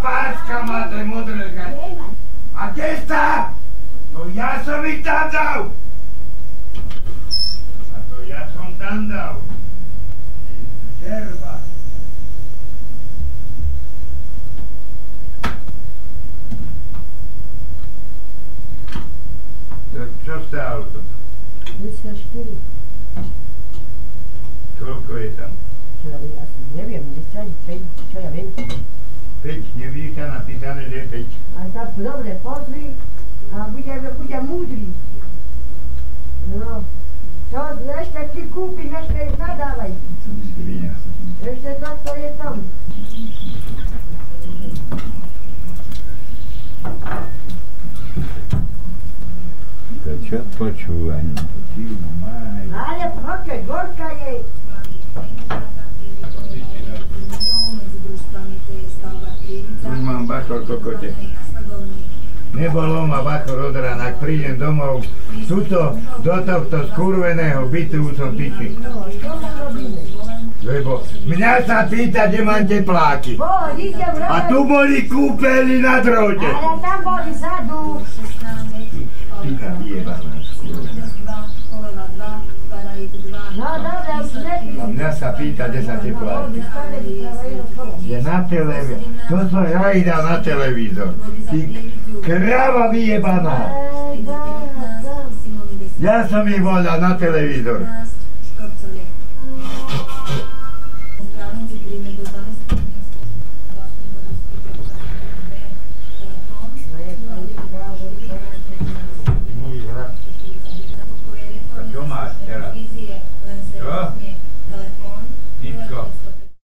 páska má tie modré gače. A kde sa? No ja som ich tam dal. A to ja som tam dal. Žerba. Tak čo stálo to? 34. Koľko je tam? Čo ja viem, asi neviem, 10, 5, čo ja viem. 5, nevidíš tam napísané, že je 5. A tak dobre, pozri a bude, bude múdry. No, čo ešte ti kúpim, ešte nadávaj. Skriňa. Ešte to, to je tam. To čo počúvaním? Ty maj. Ale počkaj, gorka je. Už bachor kokote. Nebolo ma bachor od rána, ak prídem domov, tuto, do tohto skurveného bytu už som piči. Lebo mňa sa pýta, kde mám tepláky. A tu boli kúpeli na drote. Ale tam boli zadu. Pýta vyjebaná skurvená. No dobre, už nepíš. A mňa sa pýta, kde sa tepláky. na televisor. To sa hajda na televizor. Ty krava vyjebaná. Ja som ich volal na televisão